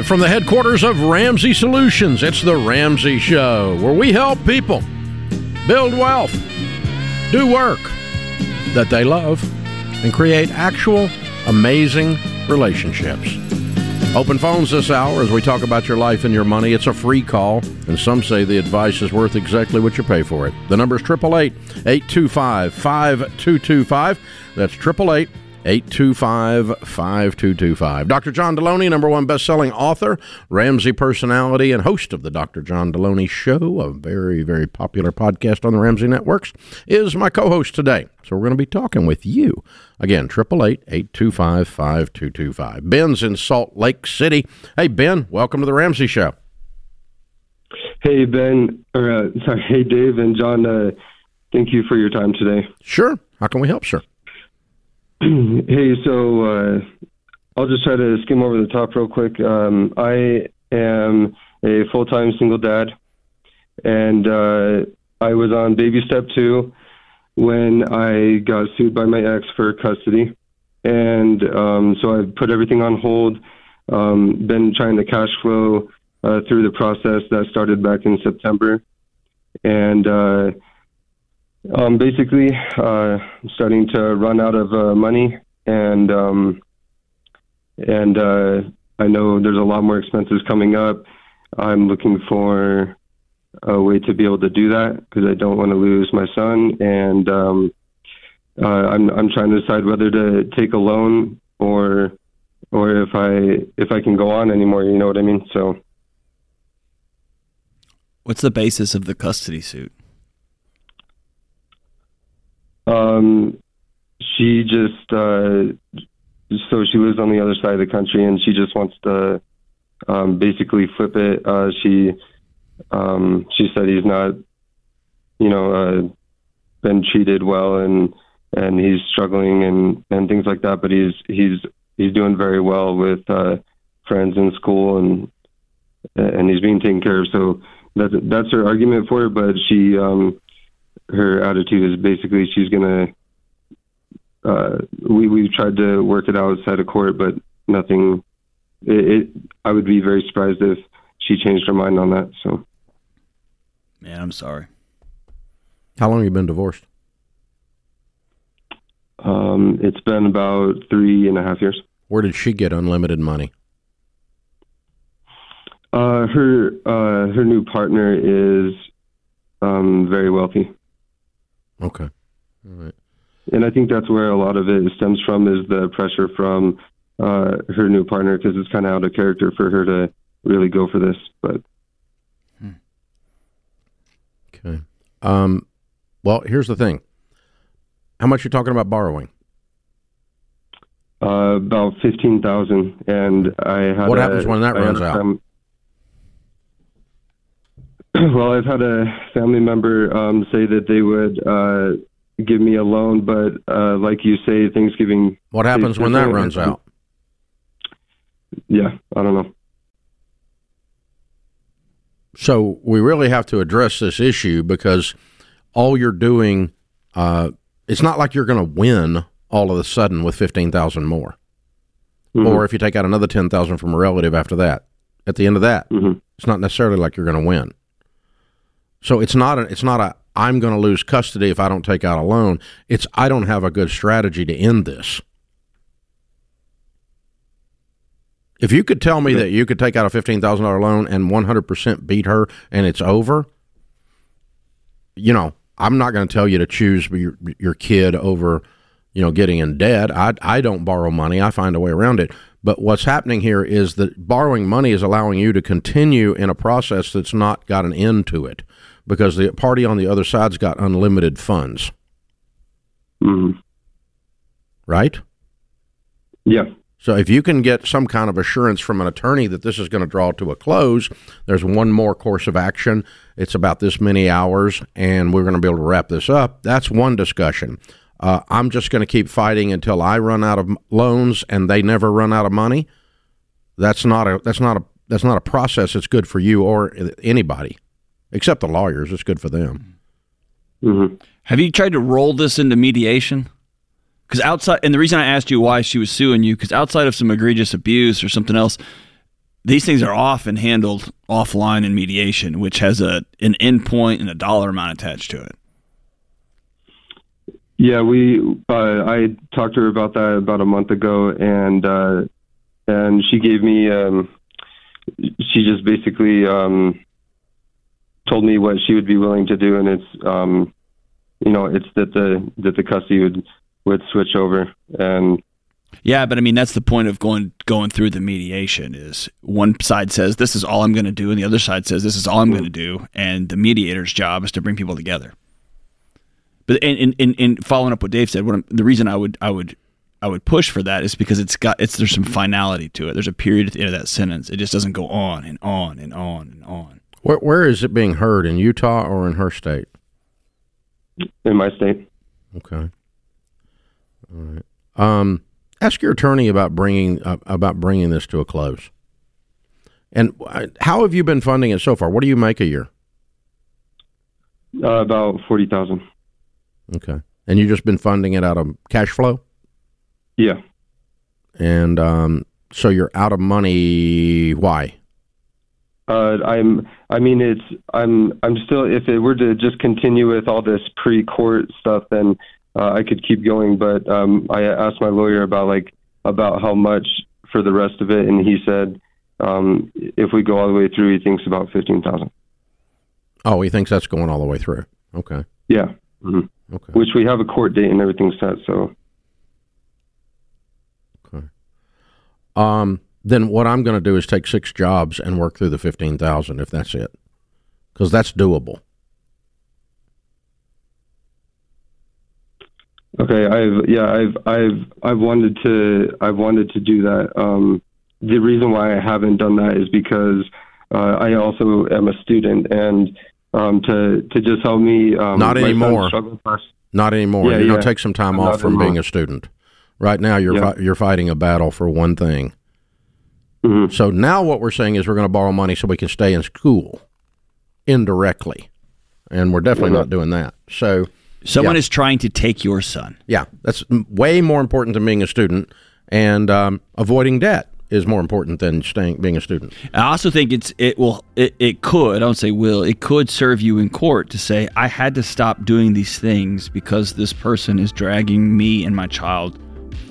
Live from the headquarters of Ramsey Solutions, it's The Ramsey Show, where we help people build wealth, do work that they love, and create actual amazing relationships. Open phones this hour as we talk about your life and your money. It's a free call, and some say the advice is worth exactly what you pay for it. The number is 888 825 5225. That's 888 825 5225. Dr. John Delony, number one best-selling author, Ramsey personality, and host of the Dr. John Delony Show, a very, very popular podcast on the Ramsey Networks, is my co-host today. So we're going to be talking with you. Again, 888-825-5225. Ben's in Salt Lake City. Hey, Ben, welcome to the Ramsey Show. Hey, Ben, or uh, sorry, hey, Dave and John, uh, thank you for your time today. Sure. How can we help, sir? hey, so uh, I'll just try to skim over the top real quick. Um, I am a full time single dad, and uh, I was on baby step two when I got sued by my ex for custody. And um, so I've put everything on hold, um, been trying to cash flow uh, through the process that started back in September. And uh, um, basically, uh, I'm starting to run out of uh, money, and um, and uh, I know there's a lot more expenses coming up. I'm looking for a way to be able to do that because I don't want to lose my son, and um, uh, I'm I'm trying to decide whether to take a loan or or if I if I can go on anymore. You know what I mean? So, what's the basis of the custody suit? Um, she just uh, so she lives on the other side of the country, and she just wants to um, basically flip it. Uh, she um, she said he's not, you know, uh, been treated well, and and he's struggling and and things like that. But he's he's he's doing very well with uh, friends in school, and and he's being taken care of. So that's that's her argument for it. But she um, her attitude is basically she's gonna. Uh, we we tried to work it out outside of court, but nothing. It, it, I would be very surprised if she changed her mind on that. So, man, I'm sorry. How long have you been divorced? Um, it's been about three and a half years. Where did she get unlimited money? Uh, her uh, her new partner is um, very wealthy. Okay. All right. And I think that's where a lot of it stems from is the pressure from uh, her new partner because it's kind of out of character for her to really go for this. But hmm. okay. Um, well, here's the thing. How much you talking about borrowing? Uh, about fifteen thousand, and I had. What a, happens when that I runs out? Well, I've had a family member um, say that they would uh, give me a loan, but uh, like you say, Thanksgiving. What happens when that runs out? Yeah, I don't know. So we really have to address this issue because all you're doing, uh, it's not like you're going to win all of a sudden with fifteen thousand more, mm-hmm. or if you take out another ten thousand from a relative after that. At the end of that, mm-hmm. it's not necessarily like you're going to win. So it's not a, it's not a I'm going to lose custody if I don't take out a loan. It's I don't have a good strategy to end this. If you could tell me that you could take out a fifteen thousand dollar loan and one hundred percent beat her and it's over, you know, I'm not going to tell you to choose your your kid over, you know, getting in debt. I I don't borrow money. I find a way around it. But what's happening here is that borrowing money is allowing you to continue in a process that's not got an end to it because the party on the other side's got unlimited funds. Mm-hmm. Right? Yeah. So if you can get some kind of assurance from an attorney that this is going to draw to a close, there's one more course of action. It's about this many hours, and we're going to be able to wrap this up. That's one discussion. Uh, I'm just going to keep fighting until I run out of loans and they never run out of money. That's not a that's not a that's not a process that's good for you or anybody, except the lawyers. It's good for them. Mm-hmm. Have you tried to roll this into mediation? Because outside, and the reason I asked you why she was suing you, because outside of some egregious abuse or something else, these things are often handled offline in mediation, which has a an endpoint and a dollar amount attached to it. Yeah, we. Uh, I talked to her about that about a month ago, and uh, and she gave me. Um, she just basically um, told me what she would be willing to do, and it's um, you know it's that the that the custody would would switch over, and yeah, but I mean that's the point of going going through the mediation is one side says this is all I'm going to do, and the other side says this is all I'm going to do, and the mediator's job is to bring people together. But in in, in following up what Dave said, what the reason I would I would I would push for that is because it's got it's there's some finality to it. There's a period at the end of that sentence. It just doesn't go on and on and on and on. Where, where is it being heard in Utah or in her state? In my state. Okay. All right. Um, ask your attorney about bringing uh, about bringing this to a close. And uh, how have you been funding it so far? What do you make a year? Uh, about forty thousand. Okay. And you've just been funding it out of cash flow? Yeah. And um, so you're out of money. Why? Uh, I'm. I mean, it's. I'm. I'm still. If it were to just continue with all this pre-court stuff, then uh, I could keep going. But um, I asked my lawyer about like about how much for the rest of it, and he said um, if we go all the way through, he thinks about fifteen thousand. Oh, he thinks that's going all the way through. Okay. Yeah. Mm-hmm. Okay. Which we have a court date and everything set. So. Okay. Um. Then what I'm going to do is take six jobs and work through the fifteen thousand, if that's it, because that's doable. Okay, I've yeah, I've I've I've wanted to I've wanted to do that. Um, the reason why I haven't done that is because uh, I also am a student, and um, to to just help me. Um, Not anymore. Not anymore. Yeah, you're yeah. to take some time off from anymore. being a student. Right now, you're Yeah. fi- you're fighting a battle for one thing. Mhm. So now, what we're saying is we're going to borrow money so we can stay in school indirectly, and we're definitely not doing that. So Someone Yeah. is trying to take your son. yeah, that's way more important than being a student, and um, avoiding debt is more important than staying being a student. I also think it's it will it, it could I don't say will it could serve you in court to say I had to stop doing these things because this person is dragging me and my child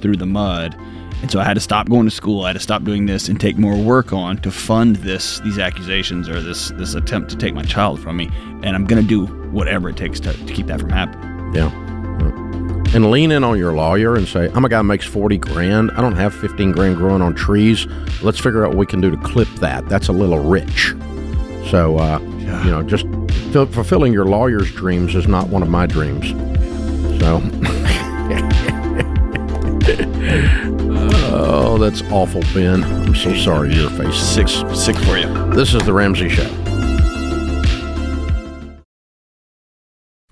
through the mud and so I had to stop going to school I had to stop doing this and take more work on to fund this these accusations or this this attempt to take my child from me and I'm gonna do whatever it takes to, to keep that from happening Yeah. Yeah. And lean in on your lawyer and say, I'm a guy who makes 40 grand. I don't have 15 grand growing on trees. Let's figure out what we can do to clip that. That's a little rich. So, uh, you know, just ful- fulfilling your lawyer's dreams is not one of my dreams. So, oh, that's awful, Ben. I'm so sorry facing sick this. sick for you This is The Ramsey Show.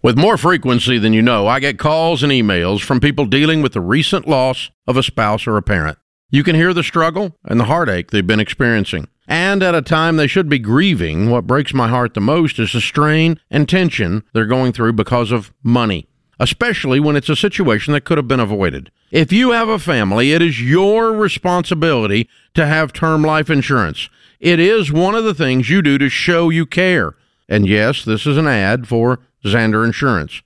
With more frequency than you know, I get calls and emails from people dealing with the recent loss of a spouse or a parent. You can hear the struggle and the heartache they've been experiencing. And at a time they should be grieving, what breaks my heart the most is the strain and tension they're going through because of money, especially when it's a situation that could have been avoided. If you have a family, it is your responsibility to have term life insurance. It is one of the things you do to show you care. And yes, this is an ad for Zander Insurance.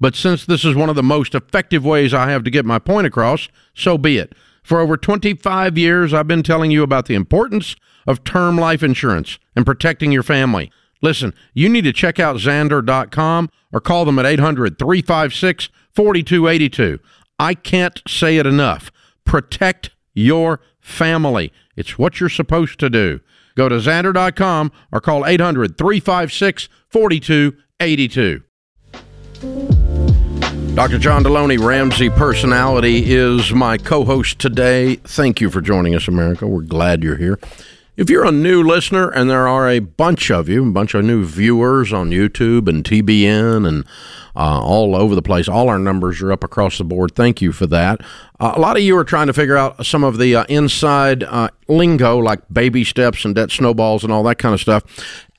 But since this is one of the most effective ways I have to get my point across, so be it. For over 25 years, I've been telling you about the importance of term life insurance and protecting your family. Listen, you need to check out Zander.com or call them at 800 356 4282. I can't say it enough. Protect your family. It's what you're supposed to do. Go to Zander.com or call 800 356 4282. Dr. John Delony, Ramsey Personality, is my co host today. Thank you for joining us, America. We're glad you're here. If you're a new listener, and there are a bunch of you, a bunch of new viewers on YouTube and TBN and uh, all over the place, all our numbers are up across the board. Thank you for that. Uh, a lot of you are trying to figure out some of the uh, inside uh, lingo, like baby steps and debt snowballs and all that kind of stuff.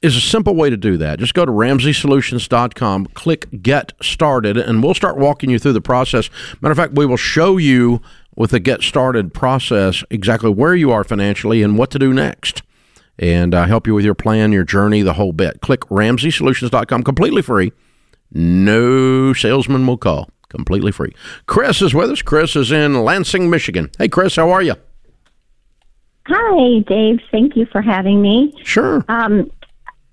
Is a simple way to do that. Just go to RamseySolutions.com, click Get Started, and we'll start walking you through the process. Matter of fact, we will show you with a Get Started process exactly where you are financially and what to do next. and uh, help you with your plan, your journey, the whole bit. Click RamseySolutions.com, completely free. No salesman will call, completely free. Chris is with us. Chris is in Lansing, Michigan. Hey, Chris, how are you? Hi, Dave. Thank you for having me. Sure. Um,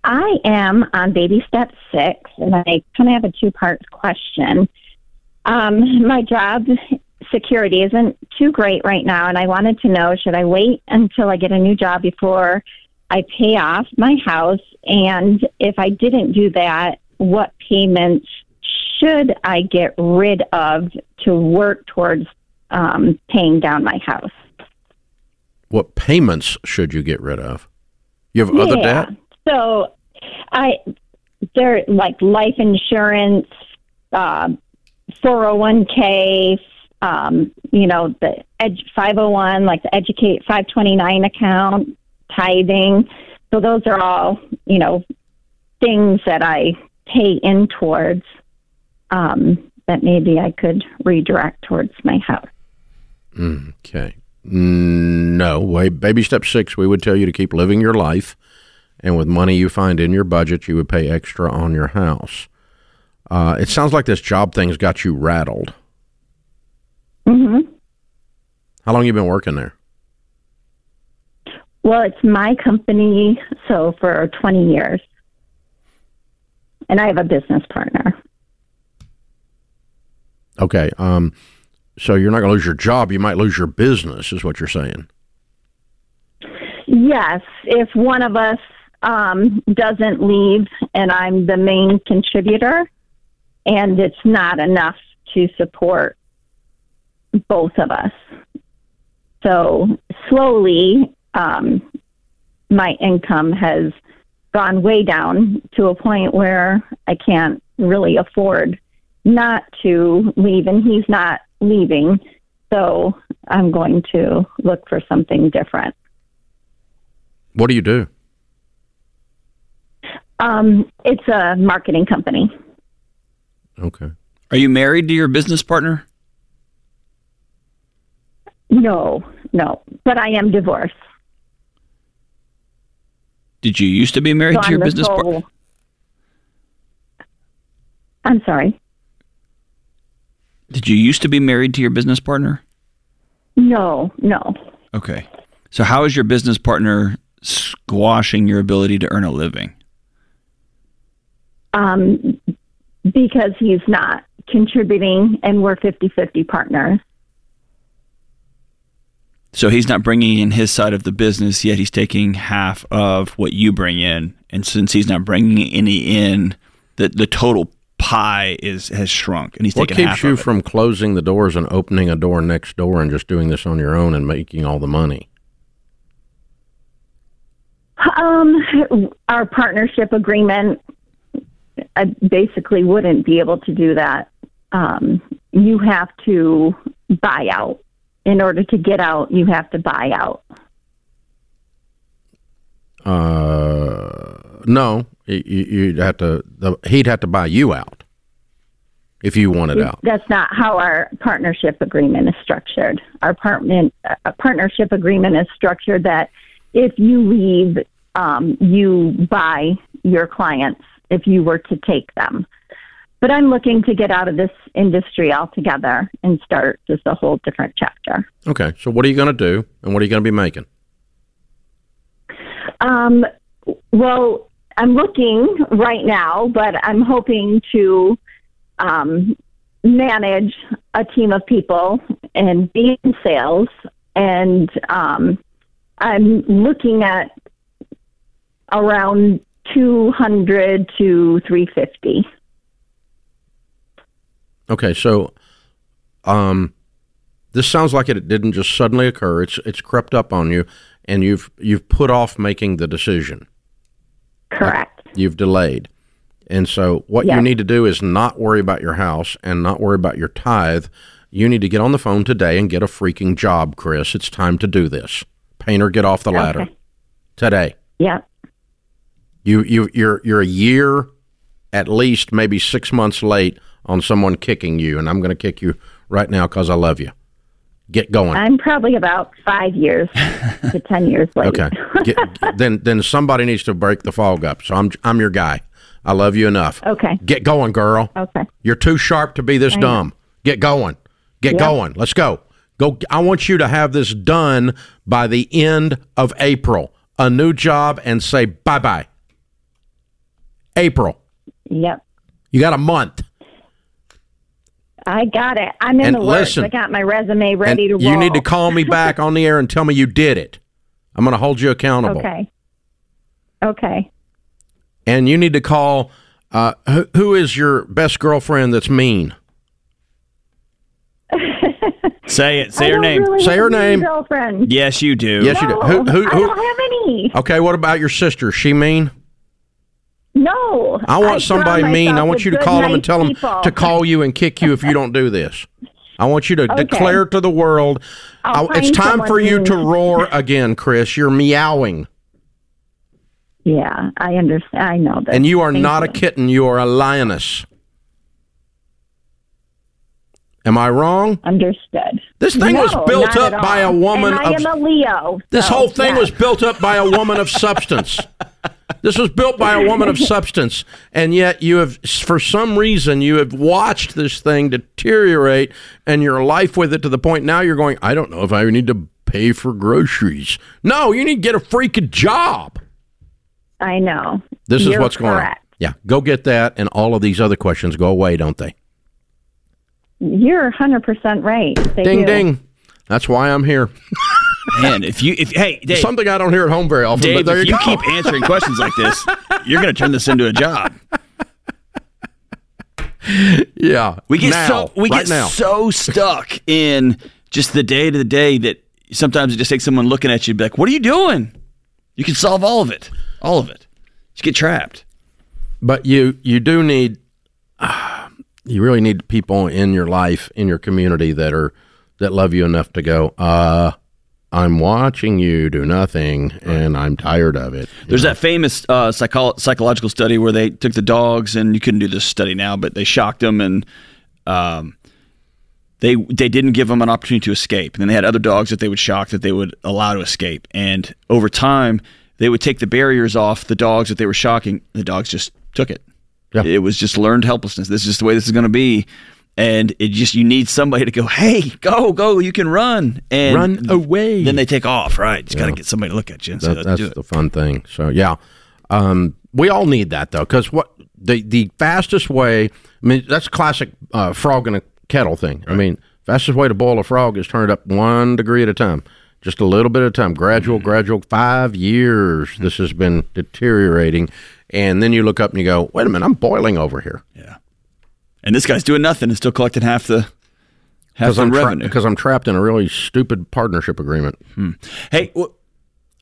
I am on baby step six, and I kind of have a two part question. Um, my job security isn't too great right now, and I wanted to know should I wait until I get a new job before I pay off my house? And if I didn't do that, what payments should I get rid of to work towards um, paying down my house? What payments should you get rid of? You have other debt? So I they're like life insurance, uh, 401k, um, you know, the ed- 501, like the Educate 529 account, tithing. So those are all, you know, things that I pay in towards um, that maybe I could redirect towards my house. Okay. No, wait, baby step six, we would tell you to keep living your life, and with money you find in your budget, you would pay extra on your house. Uh, it sounds like this job thing's got you rattled. Hmm How long you been working there? Well, it's my company, so for 20 years. And I have a business partner. Okay. Um, so you're not going to lose your job. You might lose your business, is what you're saying. Yes, if one of us um, doesn't leave and I'm the main contributor, and it's not enough to support both of us. So slowly, um, my income has gone way down to a point where I can't really afford not to leave, and he's not leaving. So I'm going to look for something different. What do you do? Um, it's a marketing company. Okay. Are you married to your business partner? No, no, but I am divorced. Did you used to be married So to your business partner? I'm sorry. Did you used to be married to your business partner? No, no. Okay. So how is your business partner squashing your ability to earn a living? Um, because he's not contributing, and we're 50 50 partners. So he's not bringing in his side of the business yet. He's taking half of what you bring in, and since he's not bringing any in, the the total pie is has shrunk, and he's What taking keeps half you of it. from closing the doors and opening a door next door and just doing this on your own and making all the money? Um, our partnership agreement, I basically wouldn't be able to do that. Um, you have to buy out. In order to get out, you have to buy out. Uh, no, you, you'd have to. He'd have to buy you out if you wanted out. That's not how our partnership agreement is structured. Our apartment, a partnership agreement is structured that if you leave, um, you buy your clients if you were to take them. But I'm looking to get out of this industry altogether and start just a whole different chapter. Okay, so what are you going to do, and what are you going to be making? Um, well, I'm looking right now, but I'm hoping to um, manage a team of people and be in sales. And um, I'm looking at around 200 to 350. Okay, so um, this sounds like it didn't just suddenly occur. It's it's crept up on you, and you've you've put off making the decision. Correct. You've delayed, and so what you need to do is not worry about your house and not worry about your tithe. You need to get on the phone today and get a freaking job, Chris. It's time to do this. Painter, get off the ladder Okay. today. Yeah. You you you're you're a year, at least maybe six months late on someone kicking you, and I'm going to kick you right now because I love you. Get going. I'm probably about five years to ten years late. Okay. Get, then then somebody needs to break the fog up. So I'm I'm your guy. I love you enough. Okay. Get going, girl. Okay. You're too sharp to be this dumb. Get going. Get Yep. going. Let's go. Go. I want you to have this done by the end of April. A new job and say bye bye. April. Yep. You got a month. I got it. I'm in And the works. I got my resume ready to roll. you need to call me back on the air and tell me you did it. I'm going to hold you accountable. Okay. Okay. And you need to call. Uh, who, who is your best girlfriend that's mean? Say it. Say I her don't name. really Say have her name. Girlfriend. Yes, you do. Yes, you do. No, Who, who, I don't have any. Okay, what about your sister? Is she mean? No. I want somebody mean. I want you to call them and tell them to call you and kick you if you don't do this. I want you to Okay. declare to the world. I'll it's time for you mean. to roar again, Chris. You're meowing, Yeah, I understand. I know that. and you are Thank not a kitten. You are a lioness. Am I wrong? Understood. This thing was built up by a woman And I of- am a Leo. This so, whole thing yes. was built up by a woman of substance. This was built by a woman of substance, and yet you have, for some reason, you have watched this thing deteriorate and your life with it to the point now you're going, I don't know if I need to pay for groceries. No, you need to get a freaking job. I know. This is You're what's going on. Yeah, go get that, and all of these other questions go away, don't they? You're 100% right. They Ding, do. ding. That's why I'm here. Man, if you if hey Dave, Something I don't hear at home very often. Dave, but there if you you keep answering questions like this, you're going to turn this into a job. yeah, We get now, so we right get now. so stuck in just the day to the day that sometimes it just takes someone looking at you to be like, "What are you doing? You can solve all of it, all of it." You get trapped. but you you do need you really need people in your life in your community that are that love you enough to go uh i'm watching you do nothing and i'm tired of it There's that famous uh, psycho- psychological study where they took the dogs, and you couldn't do this study now, but they shocked them and um, they they didn't give them an opportunity to escape. And then they had other dogs that they would shock that they would allow to escape. And over time, they would take the barriers off the dogs that they were shocking. The dogs just took it. Yeah. It was just learned helplessness. This is just the way this is going to be. And it just you need somebody to go, hey, go, go, you can run and Run away. Then they take off, right? Just got to get somebody to look at you and say, That- let's that's the fun thing. So yeah. Um we all need that though because what the the fastest way i mean that's classic uh, frog in a kettle thing. I mean fastest way to boil a frog is turn it up one degree at a time just a little bit at a time gradual Mm-hmm. gradual five years. This has been deteriorating. And then you look up and you go wait a minute i'm boiling over here. Yeah. And this guy's doing nothing and still collecting half the half the I'm, tra- revenue. 'cause I'm trapped in a really stupid partnership agreement hey, w-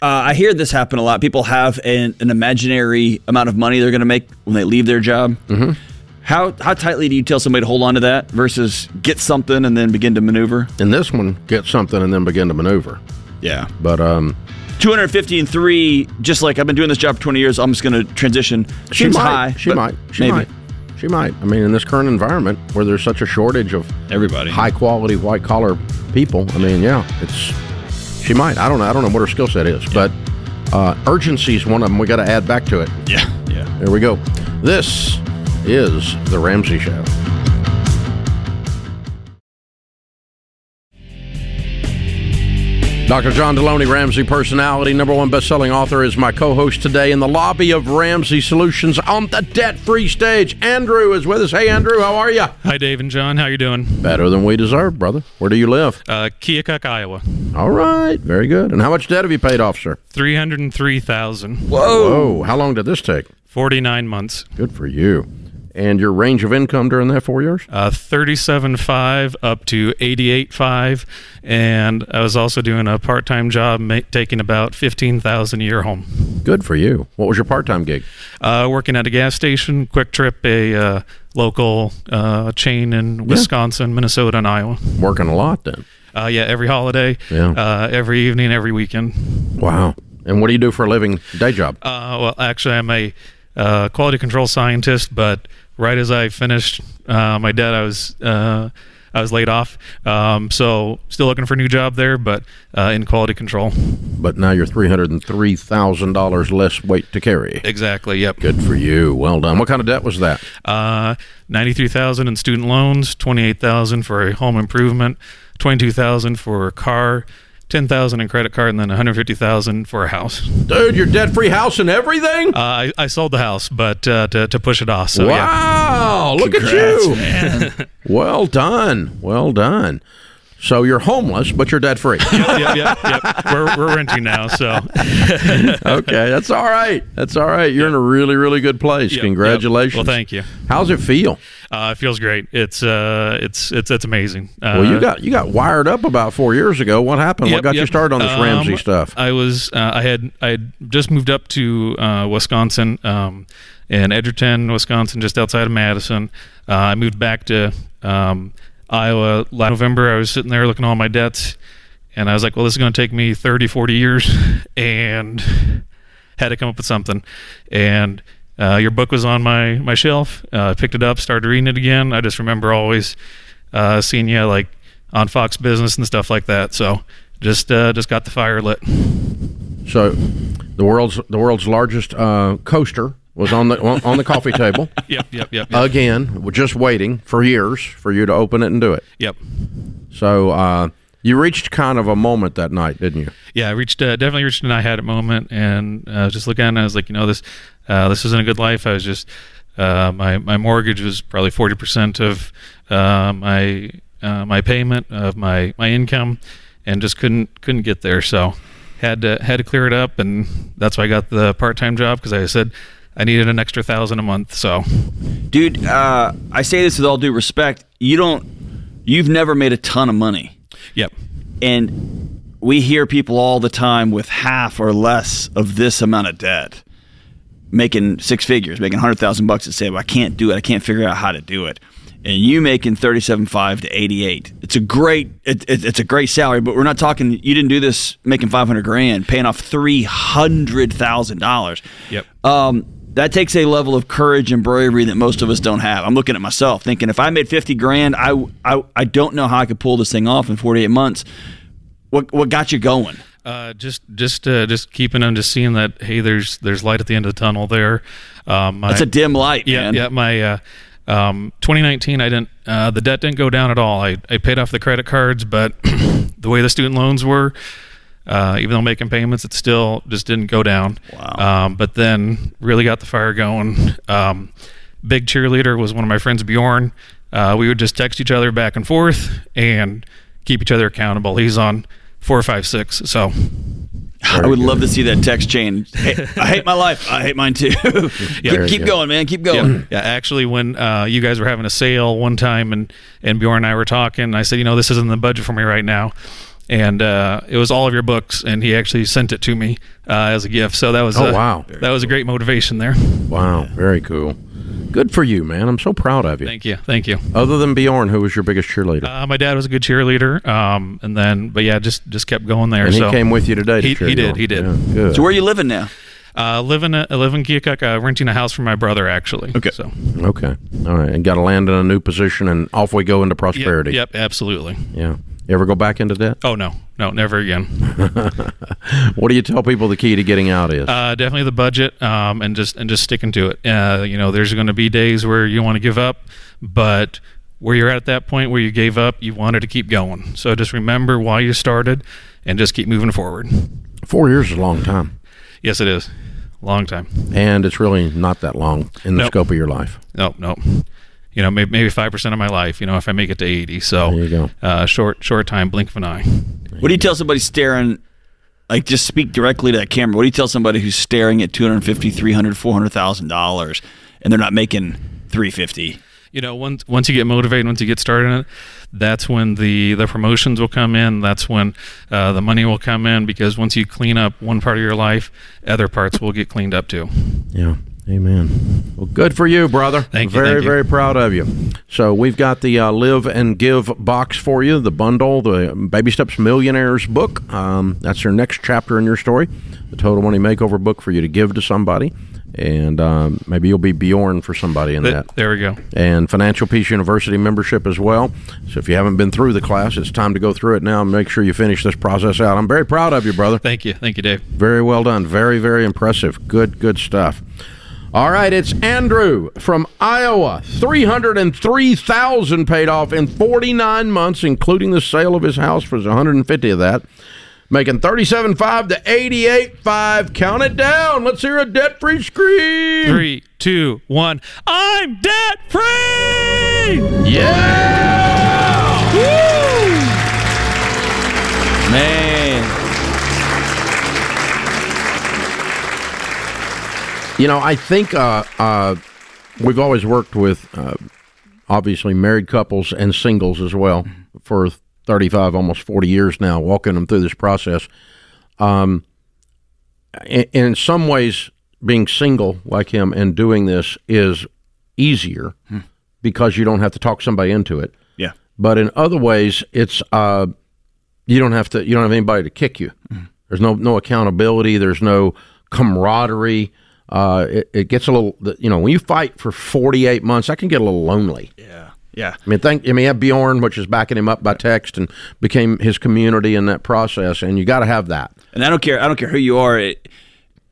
uh, I hear this happen a lot. People have an, an imaginary amount of money they're going to make when they leave their job. Mm-hmm. How how tightly do you tell somebody to hold on to that versus get something and then begin to maneuver? in this one get something and then begin to maneuver Yeah. but um 250 and three, just like I've been doing this job for 20 years, I'm just going to transition. She Seems might. high. she might. She maybe. might. She might. I mean, in this current environment where there's such a shortage of Everybody. high quality white collar people, I mean, yeah, it's. She might. I don't know. I don't know what her skill set is, but uh, urgency is one of them. We got to add back to it. Yeah. Yeah. There we go. This is the Ramsey Show. Dr. John Delony, Ramsey personality, number one best-selling author, is my co-host today in the lobby of Ramsey Solutions on the debt-free stage. Andrew is with us. Hey, Andrew, how are you? Hi, Dave and John. How you doing? Better than we deserve, brother. Where do you live? Uh, Keokuk, Iowa. All right, very good. And how much debt have you paid off, sir? Three hundred and three thousand. Whoa. Oh, how long did this take? Forty-nine months. Good for you. And your range of income during that four years? Uh, Thirty-seven five up to eighty-eight five, and I was also doing a part-time job, ma- taking about fifteen thousand a year home. Good for you. What was your part-time gig? Uh, working at a gas station, Kwik Trip, a uh, local uh, chain in Wisconsin, Minnesota, and Iowa. Working a lot then. Uh, yeah, every holiday, Yeah. uh, every evening, every weekend. Wow. And what do you do for a living day job? Uh, well, actually, I'm a uh, quality control scientist, but right as I finished uh, my debt, I was uh, I was laid off. Um, so still looking for a new job there, but uh, in quality control. But now you're three hundred and three thousand dollars less weight to carry. Exactly. Yep. Good for you. Well done. What kind of debt was that? Uh, ninety-three thousand in student loans, twenty-eight thousand for a home improvement, twenty-two thousand for a car, ten thousand in credit card, and then one hundred fifty thousand for a house. Dude, your debt free house and everything? Uh, I, I sold the house, but uh, to to push it off. So yeah. wow. Look at you. well done. Well done. So you're homeless, but you're debt free. yep, yep, yep. We're, we're renting now, so okay, that's all right. That's all right. You're in a really, really good place. Yep, yep. Congratulations. Well, thank you. How's it feel? Uh, it feels great. It's uh, it's it's it's amazing. Uh, Well, you got you got wired up about four years ago. What happened? what Yep, got you started on this Ramsey Um, stuff? I was uh, I had I had just moved up to uh, Wisconsin um, in Edgerton, Wisconsin, just outside of Madison. Uh, I moved back to um, Iowa last November. I was sitting there looking at all my debts, and I was like, "Well, this is going to take me 30, 40 years," and had to come up with something. And uh, your book was on my my shelf. Uh, I picked it up, started reading it again. I just remember always uh, seeing you like on Fox Business and stuff like that. So just uh, just got the fire lit. So, the world's the world's largest uh, coaster was on the on the coffee table Yep, yep, yep, yep. again. We're just waiting for years for you to open it and do it. yep. So uh, you reached kind of a moment that night, didn't you? Yeah, I reached uh, definitely reached an I had it moment, and uh, just looking at it, I was like, you know, this uh, this isn't a good life. I was just uh, my my mortgage was probably forty percent of uh, my uh, my payment of my my income, and just couldn't couldn't get there. So had to had to clear it up, and that's why I got the part time job because I said I needed an extra thousand a month. So Dude, uh, I say this with all due respect. You don't, you've never made a ton of money. yep, And we hear people all the time with half or less of this amount of debt making six figures, making 100,000 bucks and say, well, I can't do it. I can't figure out how to do it. And you making 37.5 to 88. It's a great it, it, it's a great salary, but we're not talking you didn't do this making 500 grand, paying off $300,000. Yep. Um that takes a level of courage and bravery that most of us don't have. I'm looking at myself thinking if I made 50 grand, I, I, I don't know how I could pull this thing off in 48 months. What, what got you going? Uh, just just uh, just keeping them, just seeing that hey, there's there's light at the end of the tunnel there. Um, my, That's a dim light, yeah, man. yeah. My uh, um, 2019, I didn't uh, the debt didn't go down at all. I, I paid off the credit cards, but the way the student loans were, uh, even though making payments, it still just didn't go down. Wow. Um, but then really got the fire going. Um, big cheerleader was one of my friends, Bjorn. Uh, we would just text each other back and forth and keep each other accountable. He's on four, five, six. So I would love to see that text chain. Hey, I hate my life. I hate mine too. keep keep going, man. Keep Yeah, going. yeah. Actually, when uh, you guys were having a sale one time, and and Bjorn and I were talking, I said, you know, this isn't the budget for me right now, and uh, it was all of your books, and he actually sent it to me uh, as a gift. So that was Oh, uh, wow. that was a great motivation there. Wow, very cool. Good for you, man. I'm so proud of you. Thank you, thank you. Other than Bjorn, who was your biggest cheerleader? Uh, my dad was a good cheerleader, um, and then but yeah, just just kept going there. and he came with you today. To He- he did, he did. Yeah, good. So where are you living now? uh, living I live in Keokuk, uh, renting a house for my brother actually. Okay. so okay, all right, and got to land in a new position, and off we go into yep, prosperity. yep, absolutely. Yeah. You ever go back into debt? Oh no, no, never again. What do you tell people the key to getting out is? Uh, definitely the budget, um, and just and just sticking to it. Uh, you know, there's going to be days where you want to give up, but where you're at at that point where you gave up, you wanted to keep going. So just remember why you started, and just keep moving forward. Four years is a long time, Yes, it is. Long time. and it's really not that long in the Nope. scope of your life. No, no. You know, maybe maybe five percent of my life. You know, if I make it to eighty, so There you go. Uh, short short time, blink of an eye. What do you tell somebody staring? Like, just speak directly to that camera. What do you tell somebody who's staring at 250 300 400000 dollars and they're not making 350 you know once once you get motivated once you get started in it that's when the the promotions will come in that's when uh, the money will come in because once you clean up one part of your life other parts will get cleaned up too Yeah. Amen. Well, good for you, brother. Thank you, Very, thank you. very proud of you. So we've got the uh, Live and Give box for you, the bundle, the Baby Steps Millionaires book. Um, that's your next chapter in your story, the Total Money Makeover book for you to give to somebody. and um, maybe you'll be Bjorn for somebody in Th- that. There we go. And Financial Peace University membership as well. So if you haven't been through the class, it's time to go through it now and make sure you finish this process out. I'm very proud of you, brother. Thank you. Thank you, Dave. Very well done. Very, very impressive. Good, good stuff. All right, it's Andrew from Iowa. 303,000 paid off in 49 months, including the sale of his house for 150 of that. Making 37.5 to 88.5. Count it down. Let's hear a debt-free scream. Three, two, one. I'm debt free. Yeah! Man. You know, I think uh, uh, we've always worked with uh, obviously married couples and singles as well for 35, almost 40 years now, walking them through this process. Um, in, in some ways, being single like him and doing this is easier because you don't have to talk somebody into it. Yeah. But in other ways, it's uh, you don't have to. You don't have anybody to kick you. There's no no accountability. There's no camaraderie. Uh, it, it gets a little. You know, when you fight for 48 months, that can get a little lonely. Yeah. Yeah. I mean, think. I mean, you have Bjorn, which is backing him up by text, and became his community in that process. And you got to have that. And I don't care. I don't care who you are. It,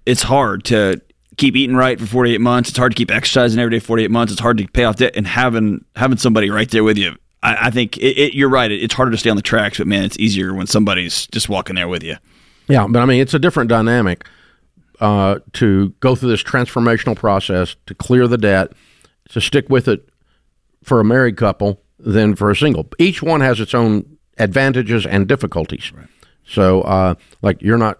it's hard to keep eating right for 48 months. It's hard to keep exercising every day for 48 months. It's hard to pay off debt and having having somebody right there with you. I, I think it, you're right. It, it's harder to stay on the tracks, but man, it's easier when somebody's just walking there with you. Yeah, but I mean, it's a different dynamic uh, to go through this transformational process to clear the debt, to stick with it for a married couple than for a single. Each one has its own advantages and difficulties. So, uh, like, you're not.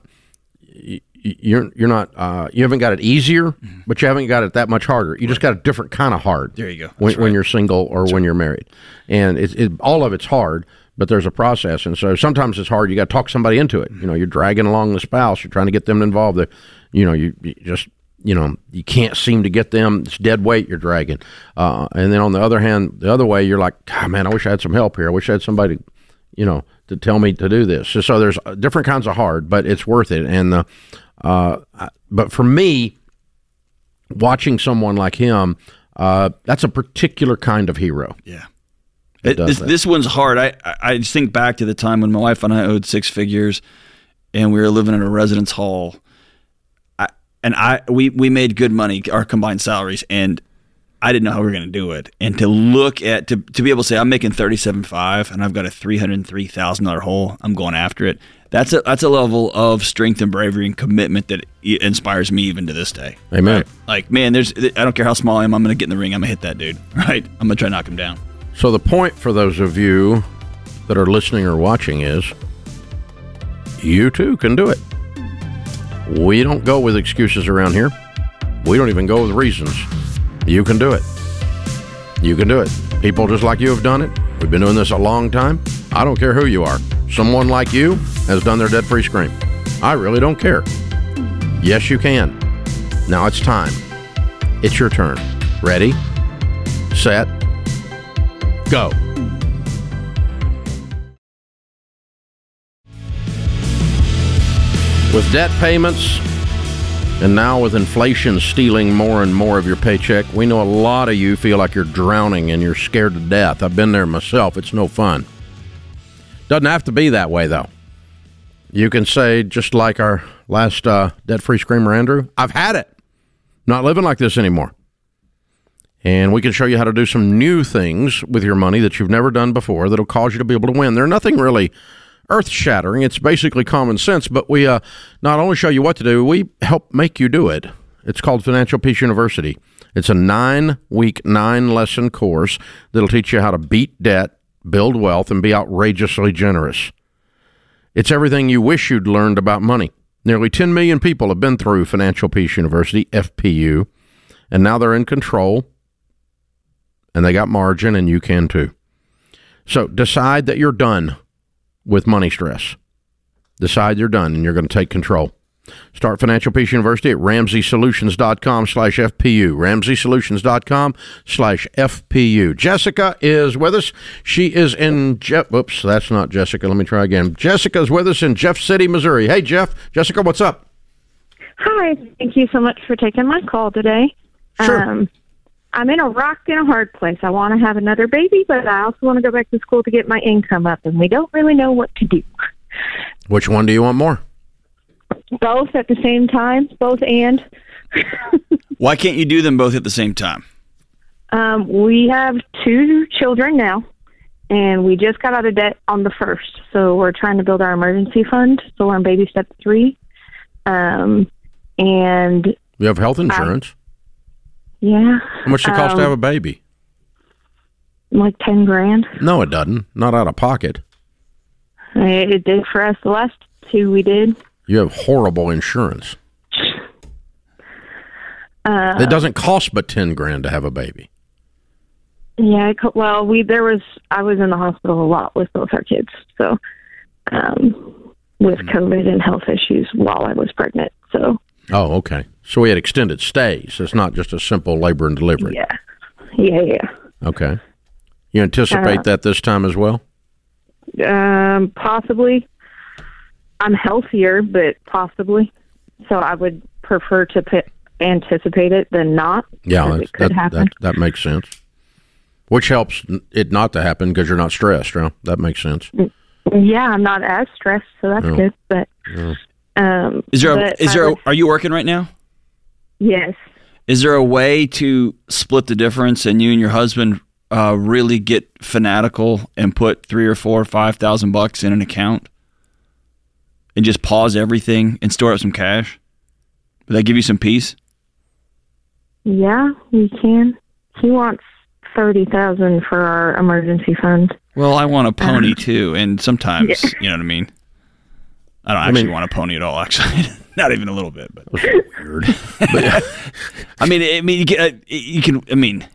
You're you're not uh, you haven't got it easier, but you haven't got it that much harder. You just got a different kind of hard. There you go. When, That's when you're single or when you're married, and it's it, all of it's hard, but there's a process, and so sometimes it's hard. You got to talk somebody into it. You know, you're dragging along the spouse. You're trying to get them involved. They, you know, you, you just you know you can't seem to get them. It's dead weight you're dragging. Uh, and then on the other hand, the other way, you're like, God, man, I wish I had some help here. I wish I had somebody, you know, to tell me to do this. So, so there's uh, different kinds of hard, but it's worth it. And uh, uh, I- but for me, watching someone like him, uh, that's a particular kind of hero. Yeah. It It, this, this one's hard. I, I I just think back to the time when my wife and I owed six figures, and we were living in a residence hall. And I we we made good money, our combined salaries, and I didn't know how we were going to do it. And to look at to to be able to say I'm making thirty seven five, and I've got a three hundred three thousand dollar hole, I'm going after it. That's a that's a level of strength and bravery and commitment that inspires me even to this day. Amen. Like man, there's I don't care how small I am, I'm going to get in the ring, I'm going to hit that dude. Right, I'm going to try to knock him down. So the point for those of you that are listening or watching is you too can do it. We don't go with excuses around here. We don't even go with reasons. You can do it. You can do it. People just like you have done it. We've been doing this a long time. I don't care who you are. Someone like you has done their debt free scream. I really don't care. Yes, you can. Now it's time. It's your turn. Ready, set, go. With debt payments and now with inflation stealing more and more of your paycheck, we know a lot of you feel like you're drowning and you're scared to death. I've been there myself. It's no fun. Doesn't have to be that way, though. You can say, just like our last uh, debt free screamer, Andrew, I've had it. Not living like this anymore. And we can show you how to do some new things with your money that you've never done before that'll cause you to be able to win. They're nothing really earth shattering. It's basically common sense, but we uh, not only show you what to do, we help make you do it. It's called Financial Peace University. It's a nine week, nine lesson course that'll teach you how to beat debt, build wealth, and be outrageously generous. It's everything you wish you'd learned about money. Nearly 10 million people have been through Financial Peace University, FPU, and now they're in control and they got margin, and you can too. So decide that you're done with money stress. Decide you're done and you're going to take control. Start Financial Peace University at RamseySolutions.com slash FPU. RamseySolutions.com slash FPU. Jessica is with us. She is in Jeff. Oops, that's not Jessica. Let me try again. Jessica is with us in Jeff City, Missouri. Hey, Jeff. Jessica, what's up? Hi, thank you so much for taking my call today. Sure. Um, I'm in a rock and a hard place. I want to have another baby, but I also want to go back to school to get my income up, and we don't really know what to do. Which one do you want more? Both at the same time, both and. Why can't you do them both at the same time? Um, we have two children now, and we just got out of debt on the first. So we're trying to build our emergency fund. So we're on baby step three. Um, and You have health insurance. Yeah, How much does it cost to um, have a baby? like 10 grand. No, it doesn't. Not out of pocket. It, it did for us. The last two we did. You have horrible insurance. Uh, it doesn't cost but ten grand to have a baby. Yeah, well, we there was I was in the hospital a lot with both our kids, so um, with COVID and health issues while I was pregnant. So Oh, okay. So we had extended stays. It's not just a simple labor and delivery. yeah, yeah, yeah. Okay. You anticipate Uh, that this time as well? Um, possibly. I'm healthier, but possibly. So I would prefer to put, anticipate it than not. Yeah, it could that, happen. that that makes sense. Which helps it not to happen because you're not stressed. Right? That makes sense. yeah, I'm not as stressed, so that's Yeah. good. But Yeah. Um, Is there a, is there a, are you working right now? yes. Is there a way to split the difference and you and your husband uh, really get fanatical and put three or four or five thousand bucks in an account and just pause everything and store up some cash? Would that give you some peace? Yeah, we can. He wants thirty thousand for our emergency fund. Well, I want a pony Uh-huh. too, and sometimes you know what I mean. I don't I actually mean- want a pony at all. Actually, not even a little bit. But Weird. But, yeah. I mean, I mean, you can, uh, you can. I mean,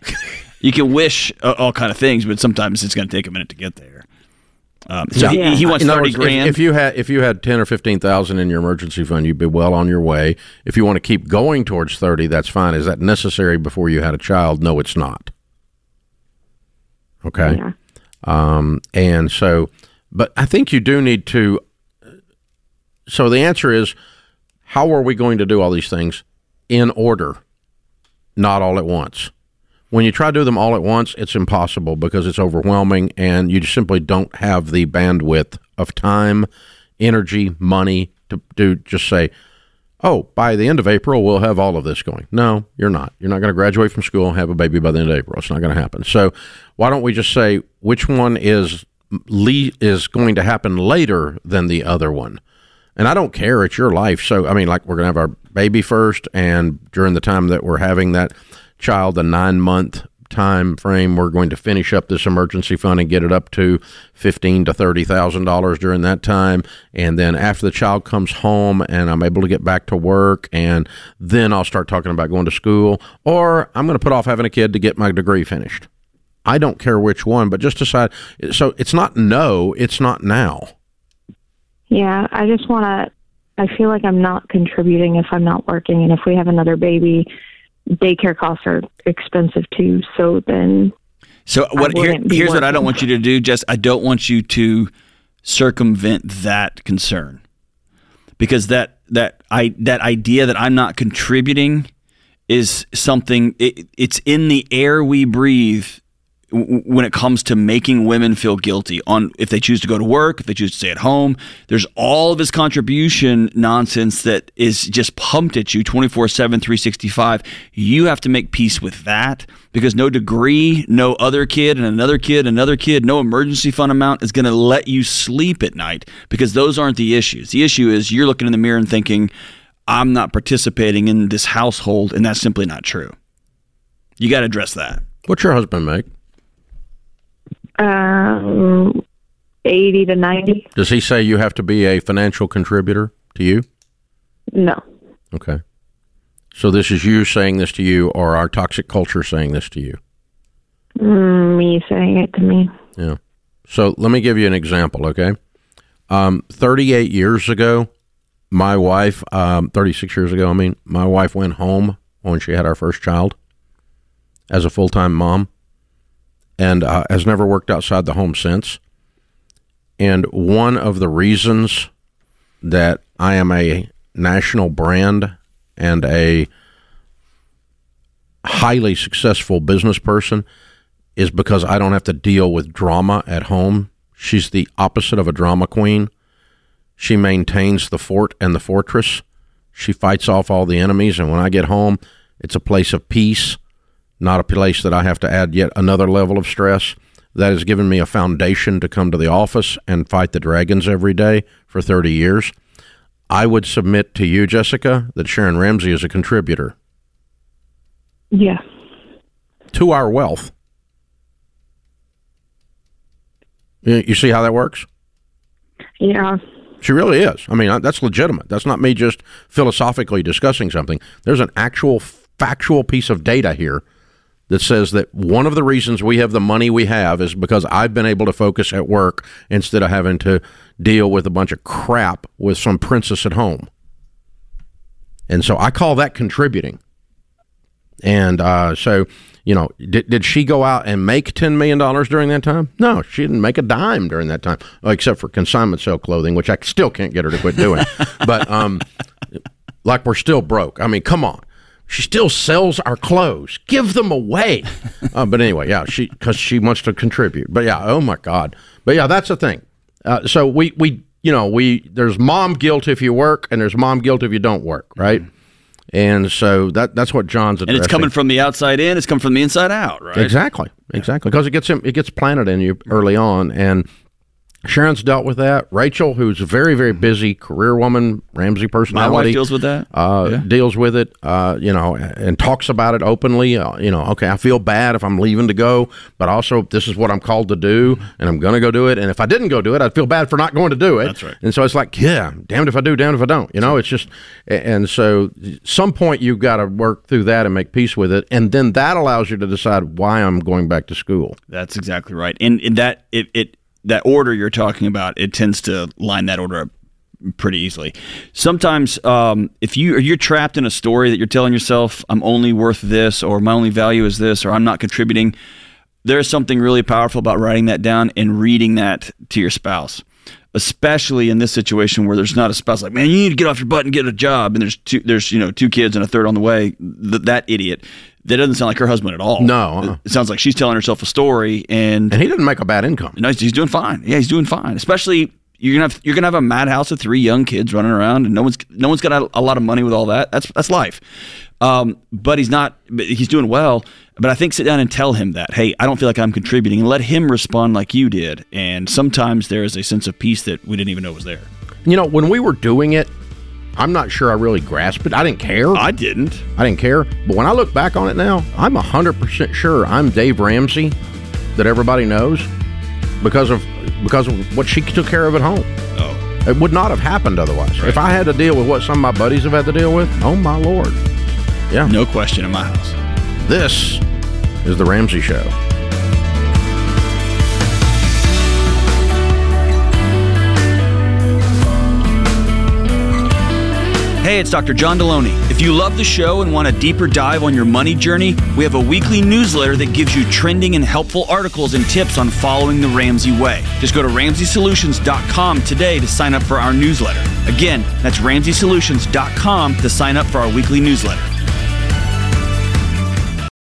you can wish uh, all kind of things, but sometimes it's going to take a minute to get there. Um, so Yeah. he, he wants In thirty words, if- grand. If, you had if you had ten or fifteen thousand in your emergency fund, you'd be well on your way. If you want to keep going towards thirty, that's fine. Is that necessary before you had a child? No, it's not. Okay. Yeah. Um, and so, but I think you do need to. So the answer is, how are we going to do all these things in order, not all at once? When you try to do them all at once, it's impossible because it's overwhelming, and you simply don't have the bandwidth of time, energy, money to do. Just say, "Oh, by the end of April, we'll have all of this going." No, you're not. You're not going to graduate from school and have a baby by the end of April. It's not going to happen. So, why don't we just say which one is le- is going to happen later than the other one? And I don't care; it's your life. So, I mean, like we're to have our baby first, and during the time that we're having that child, a nine month time frame, we're going to finish up this emergency fund and get it up to fifteen to thirty thousand dollars during that time. And then after the child comes home and I'm able to get back to work, and then I'll start talking about going to school, or I'm to put off having a kid to get my degree finished. I don't care which one, but just decide. So it's not no, it's not now. Yeah, I just want to. I feel like I'm not contributing if I'm not working, and if we have another baby, daycare costs are expensive too. So then, So what? Here, here's what I don't want you to do. Just I don't want you to circumvent that concern because that that I that idea that I'm not contributing is something. It, it's in the air we breathe when it comes to making women feel guilty on if they choose to go to work, if they choose to stay at home. There's all of this contribution nonsense that is just pumped at you 24 7, 365. You have to make peace with that because no degree, no other kid, and another kid, another kid, no emergency fund amount is going to let you sleep at night because those aren't the issues. The issue is you're looking in the mirror and thinking, I'm not participating in this household, and that's simply not true. You got to address that. What's your husband make? Um, eighty to ninety. Does he say you have to be a financial contributor to you? No, Okay. So this is you saying this to you, or our toxic culture saying this to you? mm, me saying it to me. Yeah. So let me give you an example, okay? Um, 38 years ago, my wife, um, 36 years ago, I mean, my wife went home when she had our first child as a full time mom and uh, has never worked outside the home since. And one of the reasons that I am a national brand and a highly successful business person is because I don't have to deal with drama at home. She's the opposite of a drama queen. She maintains the fort and the fortress. She fights off all the enemies, and when I get home, it's a place of peace, not a place that I have to add yet another level of stress. That has given me a foundation to come to the office and fight the dragons every day for 30 years. I would submit to you, Jessica, that Sharon Ramsey is a contributor Yeah. to our wealth. You see how that works? Yeah. She really is. I mean, that's legitimate. That's not me just philosophically discussing something. There's an actual factual piece of data here that says that one of the reasons we have the money we have is because I've been able to focus at work instead of having to deal with a bunch of crap with some princess at home. And so I call that contributing. And uh, so, you know, did, did she go out and make $10 million during that time? No, she didn't make a dime during that time, except for consignment sale clothing, which I still can't get her to quit doing. but um, like we're still broke. I mean, come on. She still sells our clothes. Give them away. uh, but anyway, yeah, she because she wants to contribute. But yeah, oh my God. But yeah, that's the thing. Uh, so we we you know we there's mom guilt if you work and there's mom guilt if you don't work, right? And so that that's what John's addressing. And it's coming from the outside in. It's coming from the inside out, right? Exactly, exactly, because it gets him, it gets planted in you early on, and Sharon's dealt with that. Rachel, who's a very very busy career woman, Ramsey personality, My wife deals with that. uh, Yeah. deals with it, uh, you know, and talks about it openly. Uh, you know, okay, I feel bad if I'm leaving to go, but also this is what I'm called to do, and I'm going to go do it. And if I didn't go do it, I'd feel bad for not going to do it. That's right. And so it's like, yeah, damned if I do, damned if I don't. You know, it's just, and so some point you've got to work through that and make peace with it, and then that allows you to decide why I'm going back to school. That's exactly right. And, and that it, it that order you're talking about, it tends to line that order up pretty easily. Sometimes, um, if you you're trapped in a story that you're telling yourself, "I'm only worth this," or "My only value is this," or "I'm not contributing," there's something really powerful about writing that down and reading that to your spouse. Especially in this situation where there's not a spouse like, man, you need to get off your butt and get a job, and there's two, there's you know two kids and a third on the way. Th- that idiot, that doesn't sound like her husband at all. No, uh-uh. it sounds like she's telling herself a story, and And he didn't make a bad income. no, he's, he's doing fine. Yeah, he's doing fine. Especially you're gonna have you're gonna have a madhouse of three young kids running around, and no one's no one's got a, a lot of money with all that. That's that's life. Um, but he's not. But he's doing well. But I think sit down and tell him that, hey, I don't feel like I'm contributing, and let him respond like you did. And sometimes there is a sense of peace that we didn't even know was there. You know, when we were doing it, I'm not sure I really grasped it. I didn't care. I didn't. I didn't care. But when I look back on it now, I'm 100% sure I'm Dave Ramsey that everybody knows because of because of what she took care of at home. Oh, It would not have happened otherwise. If I had to deal with what some of my buddies have had to deal with, oh my lord. Yeah. no question in my house. This is the Ramsey show. Hey, it's Dr. John Delony. If you love the show and want a deeper dive on your money journey, we have a weekly newsletter that gives you trending and helpful articles and tips on following the Ramsey way. Just go to RamseySolutions.com today to sign up for our newsletter. Again, that's RamseySolutions.com to sign up for our weekly newsletter.